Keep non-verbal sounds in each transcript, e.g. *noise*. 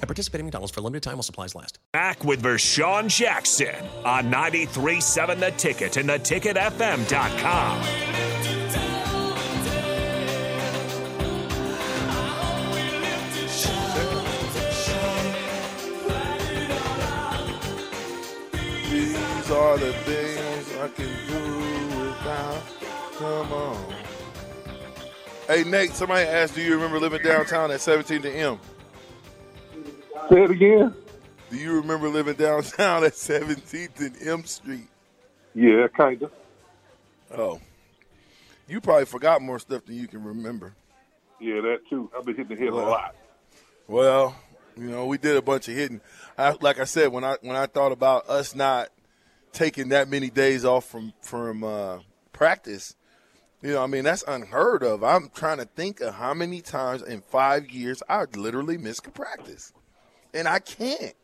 At participating in McDonald's for a limited time while supplies last. Back with Vershawn Jackson on 93.7 The Ticket and theticketfm.com. These are the things I can do without. Come on. Hey, Nate, somebody asked, do you remember living downtown at 17th and M? Say it again. Do you remember living downtown *laughs* at 17th and M Street? Yeah, kind of. Oh. You probably forgot more stuff than you can remember. Yeah, that too. I've been hitting the head Well, a lot. Well, you know, we did a bunch of hitting. I, like I said, when I when I thought about us not taking that many days off from from uh, practice, you know, I mean that's unheard of. I'm trying to think of how many times in five years I literally missed a practice, and I can't.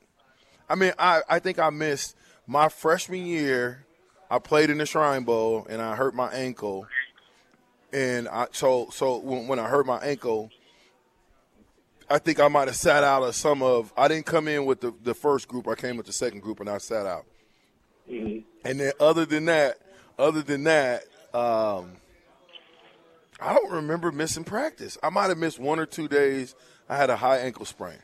I mean, I I think I missed my freshman year. I played in the Shrine Bowl and I hurt my ankle, and I so so when, when I hurt my ankle. I think I might have sat out of some of. I didn't come in with the, the first group. I came with the second group, and I sat out. And then, other than that, other than that, um, I don't remember missing practice. I might have missed one or two days. I had a high ankle sprain.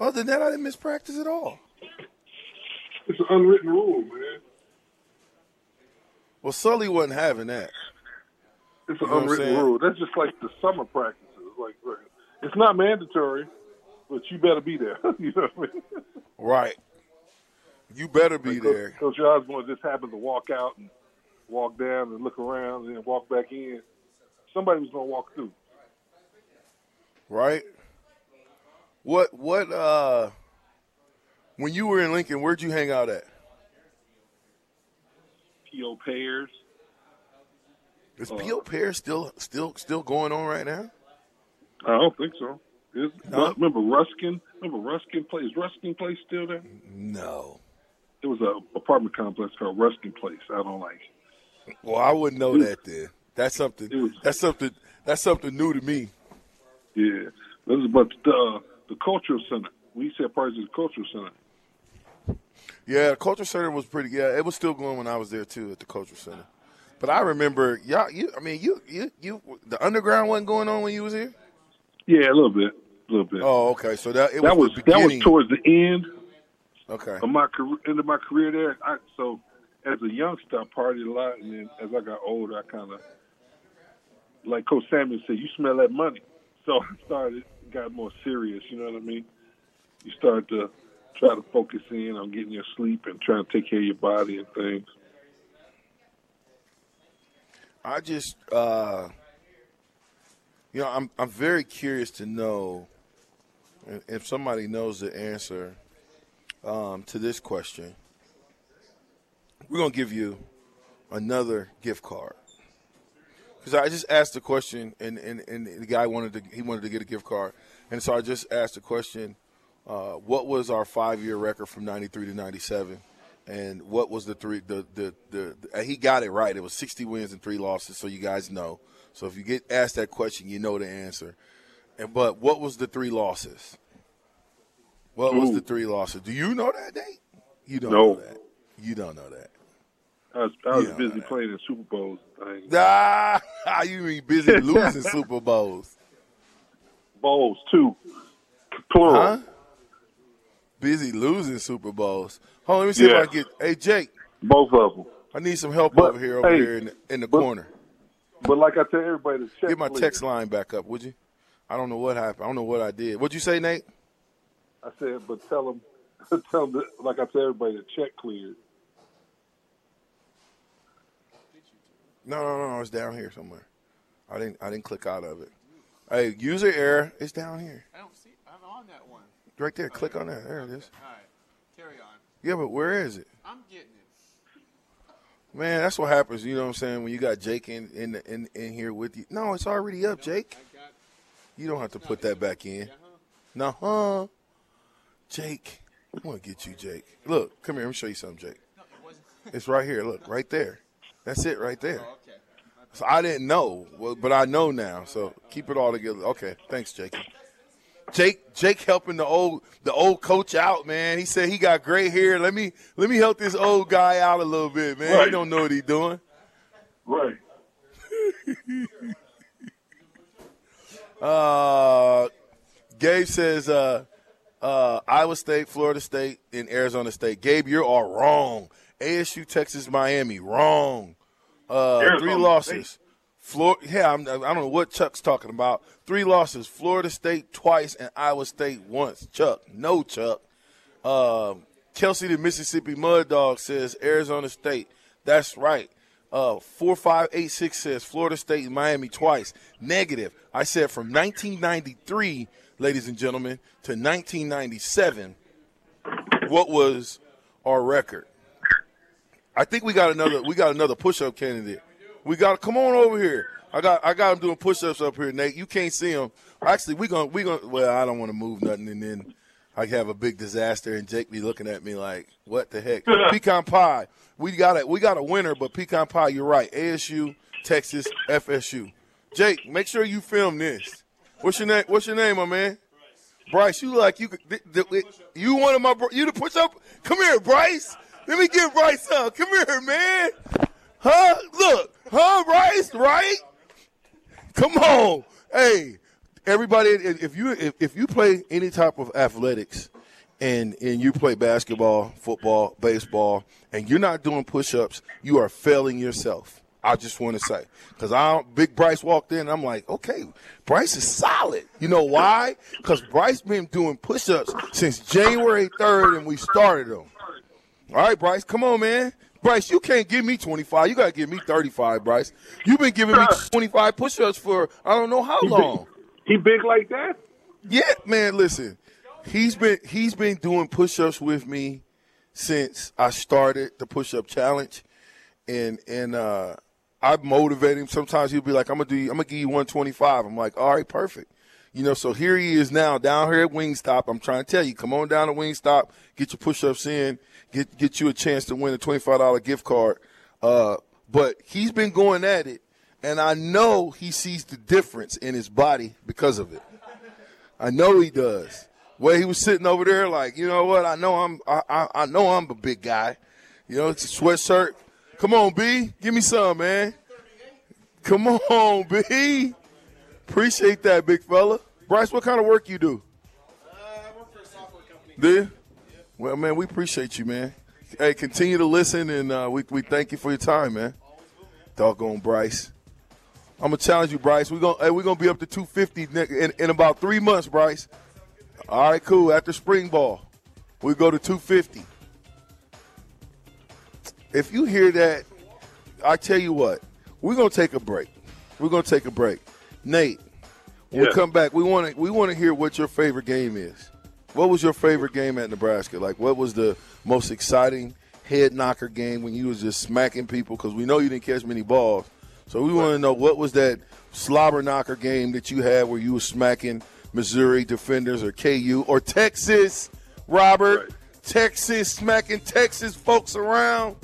Other than that, I didn't miss practice at all. It's an unwritten rule, man. Well, Sully wasn't having that. It's You an know unwritten rule. That's just like the summer practices. Like, like, it's not mandatory, but you better be there. *laughs* you know what I mean? Right. You better be there. Coach Osborne just happened to walk out and walk down and look around and then walk back in. Somebody was going to walk through. right? What what uh when you were in Lincoln, where'd you hang out at? P.O. Pears. Is Uh, P.O. Pear still still still going on right now? I don't think so. Is, No. Remember Ruskin? Remember Ruskin Place? Is Ruskin Place still there? No. It was a apartment complex called Ruskin Place. I don't like. it. Well, I wouldn't know that then. That's something. That's something. That's something new to me. Yeah, this is but the uh, the cultural center. We said part of the cultural center. Yeah, the cultural center was pretty. Yeah, it was still going when I was there too at the cultural center. But I remember, y'all. You, I mean, you, you, you. The underground wasn't going on when you was here. Yeah, a little bit, a little bit. Oh, okay. So that it that was, was that was towards the end okay. of my career, end of my career there. I, so as a youngster, I partied a lot, and then as I got older, I kind of like Coach Samuel said, you smell that money. So *laughs* I started got more serious. You know what I mean? You start to try to focus in on getting your sleep and trying to take care of your body and things. I just, uh, you know, I'm I'm very curious to know if- somebody knows the answer um, to this question. We're gonna give you another gift card because I just asked the question, and, and, and the guy wanted to he wanted to get a gift card, and so I just asked the question: uh, What was our five year record from '93 to '97? And what was the three? The, the the the he got it right. It was 60 wins and three losses. So you guys know. So if you get asked that question, you know the answer. And but what was the three losses? What was the three losses? Do you know that date? You don't No. know that. You don't know that. I was, I was Yeah, busy playing in Super Bowls. things. Ah, *laughs* you mean busy *laughs* losing Super Bowls? Bowls too, plural. Huh? Busy losing Super Bowls. Hold on, let me see Yeah. if I can get. Hey Jake, Both of them. I need some help But, over here, over hey, here in the, in the but- corner. But like I tell everybody, to check Get my please. text line back up, would you? I don't know what happened. I don't know what I did. What'd you say, Nate? I said, but tell them, *laughs* tell them, like I tell everybody, the check cleared. No, no, no. It's down here somewhere. I didn't. I didn't click out of it. Hey, user error. It's down here, I don't see. I'm on that one. right there. Click on that. There it is. All right. Carry on. Yeah, but where is it? I'm getting it. Man, that's what happens. You know what I'm saying? When you got Jake in in in, in here with you. No, it's already up, Jake. I got. You don't have to put that back in. Uh-huh. No, huh? Jake, I'm gonna get you, Jake. Look, come here. Let me show you something, Jake. No, it wasn't. It's right here. Look, right there. That's it, right there. So I didn't know, but I know now. So keep it all together. Okay, thanks, Jake. Jake, Jake, helping the old the old coach out, man. He said he got gray hair. Let me let me help this old guy out a little bit, man. He don't know what he's doing. Right. *laughs* Uh, Gabe says uh, uh, Iowa State, Florida State, and Arizona State. Gabe, you're all wrong. ASU, Texas, Miami, wrong. Uh, three State. losses. Florida, yeah, I'm, I don't know what Chuck's talking about. Three losses: Florida State twice and Iowa State once. Chuck, no Chuck. Um, Kelsey, the Mississippi Mud Dog says Arizona State. That's right. Uh, four five eight six says Florida State and Miami twice. Negative. I said from 1993, ladies and gentlemen, to 1997. What was our record? I think we got another. We got another push-up candidate. We got to Come on over here. I got. I got him doing push-ups up here, Nate. You can't see him. Actually, we gonna. We gonna. Well, I don't want to move nothing, and then I have a big disaster, and Jake be looking at me like, "What the heck?" *laughs* Pecan pie. We got it. We got a winner, but pecan pie. You're right. ASU, Texas, FSU. Jake, make sure you film this. What's your name? What's your name, my man? Bryce, you like you could th- th- you one of my bro- you to push up? Come here, Bryce. Let me get Bryce up. Come here, man. Huh? Look, huh, Bryce? Right? Come on, hey, everybody. If if you if, if you play any type of athletics, and and you play basketball, football, baseball, and you're not doing push-ups, you are failing yourself. I just want to say because I Big Bryce walked in, I'm like, okay, Bryce is solid. You know why? Because Bryce been doing push-ups since January 3rd, and we started them. All right, Bryce, come on, man. Bryce, you can't give me 25. You got to give me 35, Bryce. You've been giving me 25 push-ups for I don't know how long. He big like that? Yeah, man. Listen, he's been he's been doing push-ups with me since I started the push-up challenge, and and uh, I motivate him. Sometimes he'll be like, "I'm gonna do. I'm gonna give you 125." I'm like, "All right, perfect." You know, so here he is now down here at Wingstop. I'm trying to tell you, come on down to Wingstop, get your push-ups in, get get you a chance to win a $25 gift card. Uh, but he's been going at it, and I know he sees the difference in his body because of it. I know he does. Where he was sitting over there, like, you know what? I know I'm, I, I, I know I'm a big guy. You know, it's a sweatshirt. Come on, B, give me some, man. Come on, *laughs* B. Appreciate that, big fella. Bryce, what kind of work you do? Uh, I work for a software company. Do you? Well, man, we appreciate you, man. Hey, continue to listen, and uh, we we thank you for your time, man. Doggone Bryce. I'm gonna challenge you, Bryce. We're gonna hey, we're gonna be up to 250 ne- in, in about three months, Bryce. All right, cool. After spring ball, we go to 250. If you hear that, I tell you what, we're gonna take a break. We're gonna take a break. Nate, when we come back, we want to we want to hear what your favorite game is. What was your favorite game at Nebraska? Like, what was the most exciting head knocker game when you was just smacking people? Because we know you didn't catch many balls, so we want to know what was that slobber knocker game that you had where you was smacking Missouri defenders or KU or Texas, Robert, Right. Texas smacking Texas folks around.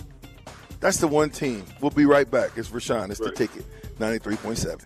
That's the one team. We'll be right back. It's Rashawn. It's Right. the ticket. Ninety three point seven.